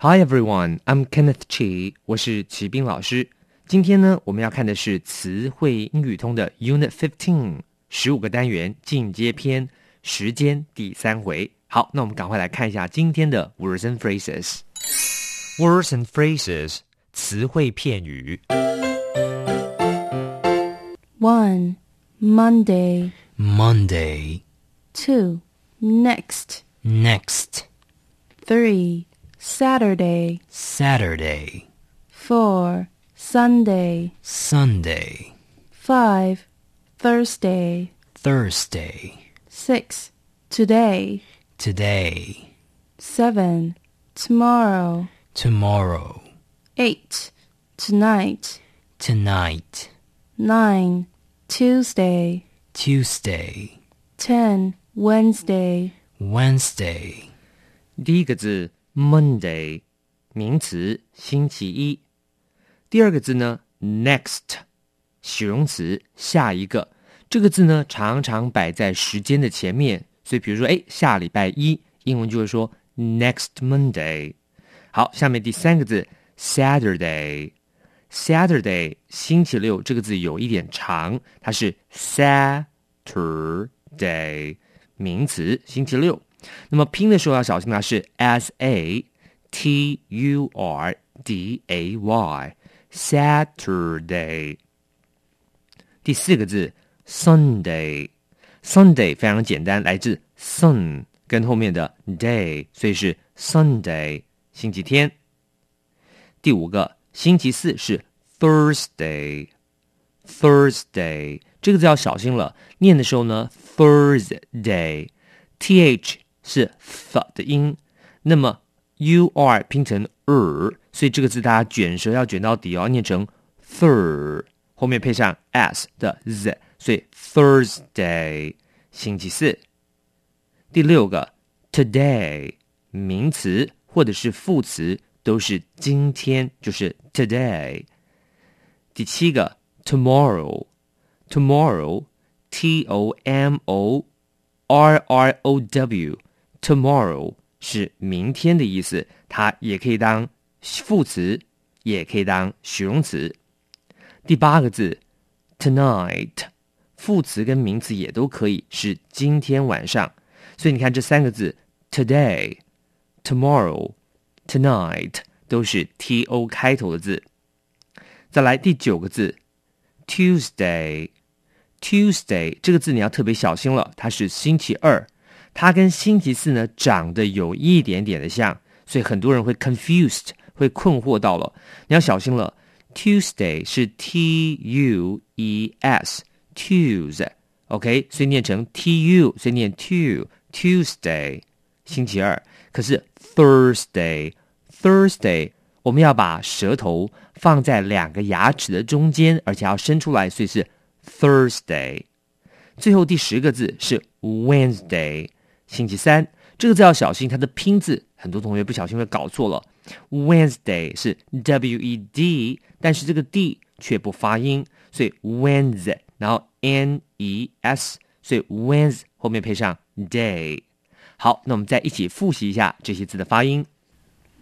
Hi everyone, I'm Kenneth Chi，我是齐斌老师。今天呢，我们要看的是词汇英语通的 Unit Fifteen 十五个单元进阶篇时间第三回。好，那我们赶快来看一下今天的 words and phrases。 Words and phrases 词汇片语。 1. Monday. Monday, 2. Next. next, 3. Saturday. Saturday, 4. Sunday. Sunday, 5. Thursday. Thursday, 6. Today. today, 7. Tomorrow. tomorrow, 8. Tonight. tonight, 9. Tuesday. Tuesday, 10. Wednesday. Wednesday, 第一个字 Monday，名词，星期一。第二个字呢，next，形容词，下一个。这个字呢，常常摆在时间的前面，所以比如说，哎，下礼拜一，英文就会说 next Monday。好，下面第三个字 Saturday。Saturday 星期六这个字有一点长，它是 Saturday 名词，星期六。那么拼的时候要小心，它是 S A T U R D A Y Saturday。第四个字 Sunday，Sunday 非常简单，来自 sun 跟后面的 day，所以是 Sunday 星期天。第五个星期四是 Thursday，Thursday 这个字要小心了，念的时候呢 Thursday，th 是 th 的音，那么 u r 拼成 er，所以这个字大家卷舌要卷到底哦，念成 thir，后面配上 s 的 z，所以 Thursday 星期四。第六个 today 名词或者是副词都是今天，就是 today。第七个 tomorrow，tomorrow，t o m o r r o w Tomorrow 是明天的意思，它也可以当副词，也可以当形容词。第八个字 tonight，副词跟名词也都可以是今天晚上，所以你看这三个字 today、tomorrow、tonight 都是 t o 开头的字。再来第九个字 Tuesday，Tuesday 这个字你要特别小心了，它是星期二，它跟星期四呢长得有一点点的像，所以很多人会 confused，会困惑到了，你要小心了。Tuesday 是 T U E S Tuesday，OK，、所以念成 T U，所以念 two Tuesday 星期二。可是 Thursday Thursday 我们要把舌头放在两个牙齿的中间，而且要伸出来，所以是 Thursday。最后第十个字是 Wednesday，星期三。这个字要小心，它的拼字很多同学不小心会搞错了。Wednesday 是 W E D，但是这个 D 却不发音，所以 Wednesday，然后 N E S，所以 Wednesday 后面配上 day。好，那我们再一起复习一下这些字的发音。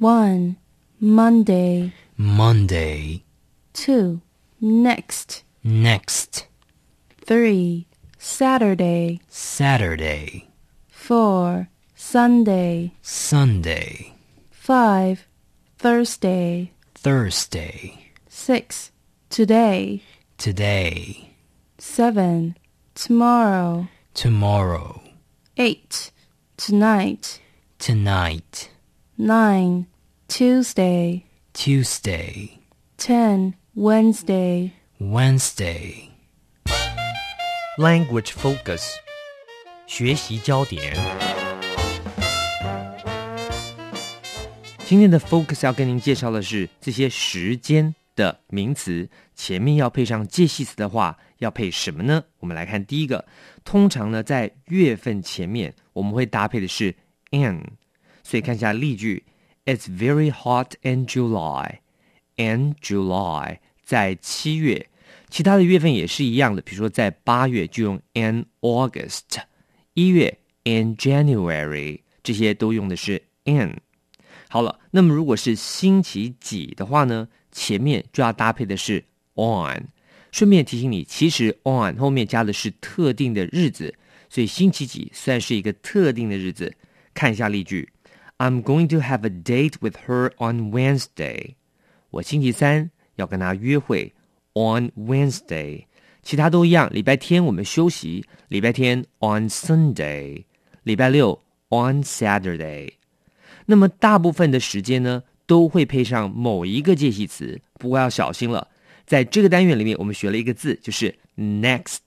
One Monday Monday Two Next Next Three Saturday. Saturday, 4. Sunday. Sunday, 5. Thursday. Thursday, 6. Today. today, 7. Tomorrow. tomorrow, 8. Tonight. tonight, 9. Tuesday. Tuesday, 10. Wednesday. Wednesday. Language focus 学习焦点。今天的 focus 要跟您介绍的是这些时间的名词，前面要配上介系词的话，要配什么呢？我们来看第一个，通常呢在月份前面我们会搭配的是 in，所以看一下例句：It's very hot in July. In July，在七月，其他的月份也是一样的，比如说在八月就用 in August，一月 in January，这些都用的是 in。好了，那么如果是星期几的话呢，前面就要搭配的是 on。顺便提醒你，其实 on 后面加的是特定的日子，所以星期几算是一个特定的日子。看一下例句：I'm going to have a date with her on Wednesday。我星期三要跟她约会，on Wednesday。 其他都一样，礼拜天我们休息，礼拜天 on Sunday，礼拜六 on Saturday。那么大部分的时间呢，都会配上某一个介系词，不过要小心了。在这个单元里面，我们学了一个字，就是 next。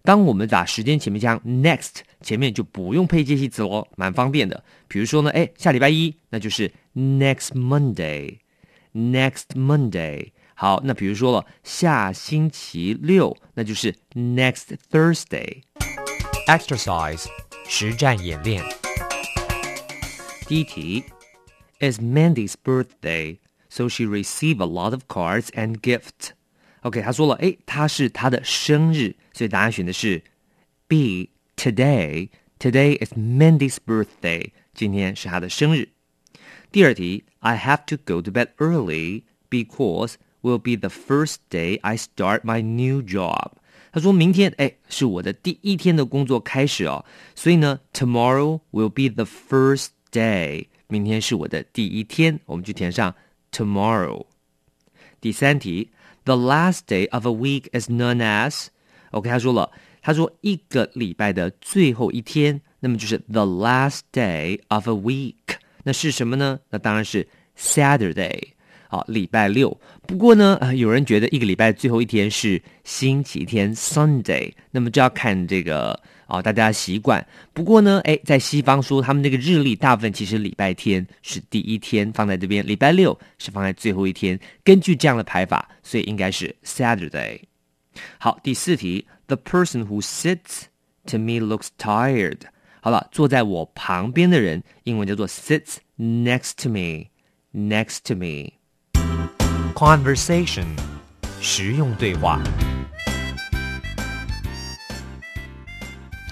当我们把时间前面加 next，前面就不用配介系词喽，蛮方便的。比如说呢，哎，下礼拜一，那就是 next Monday，next Monday。好，那比如说了，下星期六，那就是 next Thursday。 Exercise 实战演练。第一题，It's Mandy's birthday, so she received a lot of cards and gifts. OK，他说了，诶，他是他的生日，所以答案选的是 B. Today, today is Mandy's birthday. 今天是他的生日。第二题，I have to go to bed early because will be the first day I start my new job. 他说明天，哎，是我的第一天的工作开始哦，所以呢，tomorrow will be the first day. 明天是我的第一天，我们就填上 tomorrow。第三题，the last day of a week is known as。OK，他说了，他说一个礼拜的最后一天，那么就是 the last day of a week。那是什么呢？那当然是 Saturday。 好，礼拜六。不过呢，呃，有人觉得一个礼拜最后一天是星期天 Sunday，那么就要看这个啊、大家习惯。不过呢，哎，在西方说他们那个日历大部分其实礼拜天是第一天放在这边，礼拜六是放在最后一天。根据这样的排法，所以应该是 Saturday。好，第四题，The person who sits to me looks tired。好了，坐在我旁边的人，英文叫做 sits next to me，next to me。Conversation 实用对话。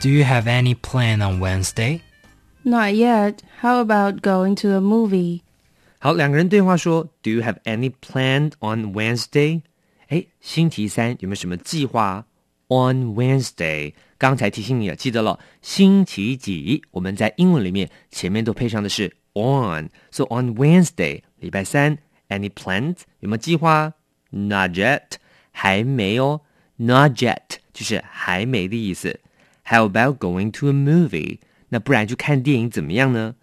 Do you have any plan on Wednesday? Not yet. How about going to a movie? 好，两个人对话说，Do you have any plan on Wednesday？哎，星期三有没有什么计划？On Wednesday，刚才提醒你了，记得了，星期几？我们在英文里面前面都配上的是 on，so on Wednesday，礼拜三 ，any plans？有没有计划？Not yet，还没哦，Not yet 就是还没的意思。How about going to a movie？那不然就看电影怎么样呢？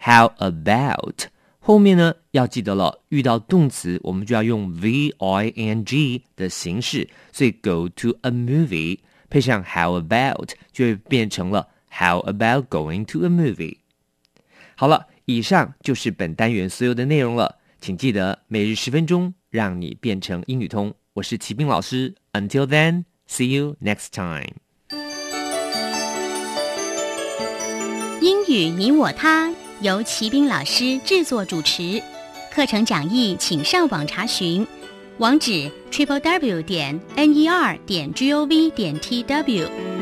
How about？后面呢要记得了，遇到动词我们就要用 v i n g 的形式，所以 go to a movie 配上 how about 就会变成了 how about going to a movie。好了，以上就是本单元所有的内容了， 请记得每日十分钟，让你变成英语通。我是齐兵老师，Until then，see you next time。英语你我他由齐兵老师制作主持，课程讲义请上网查询，网址 triple w 点 n e r 点 g o v 点 t w。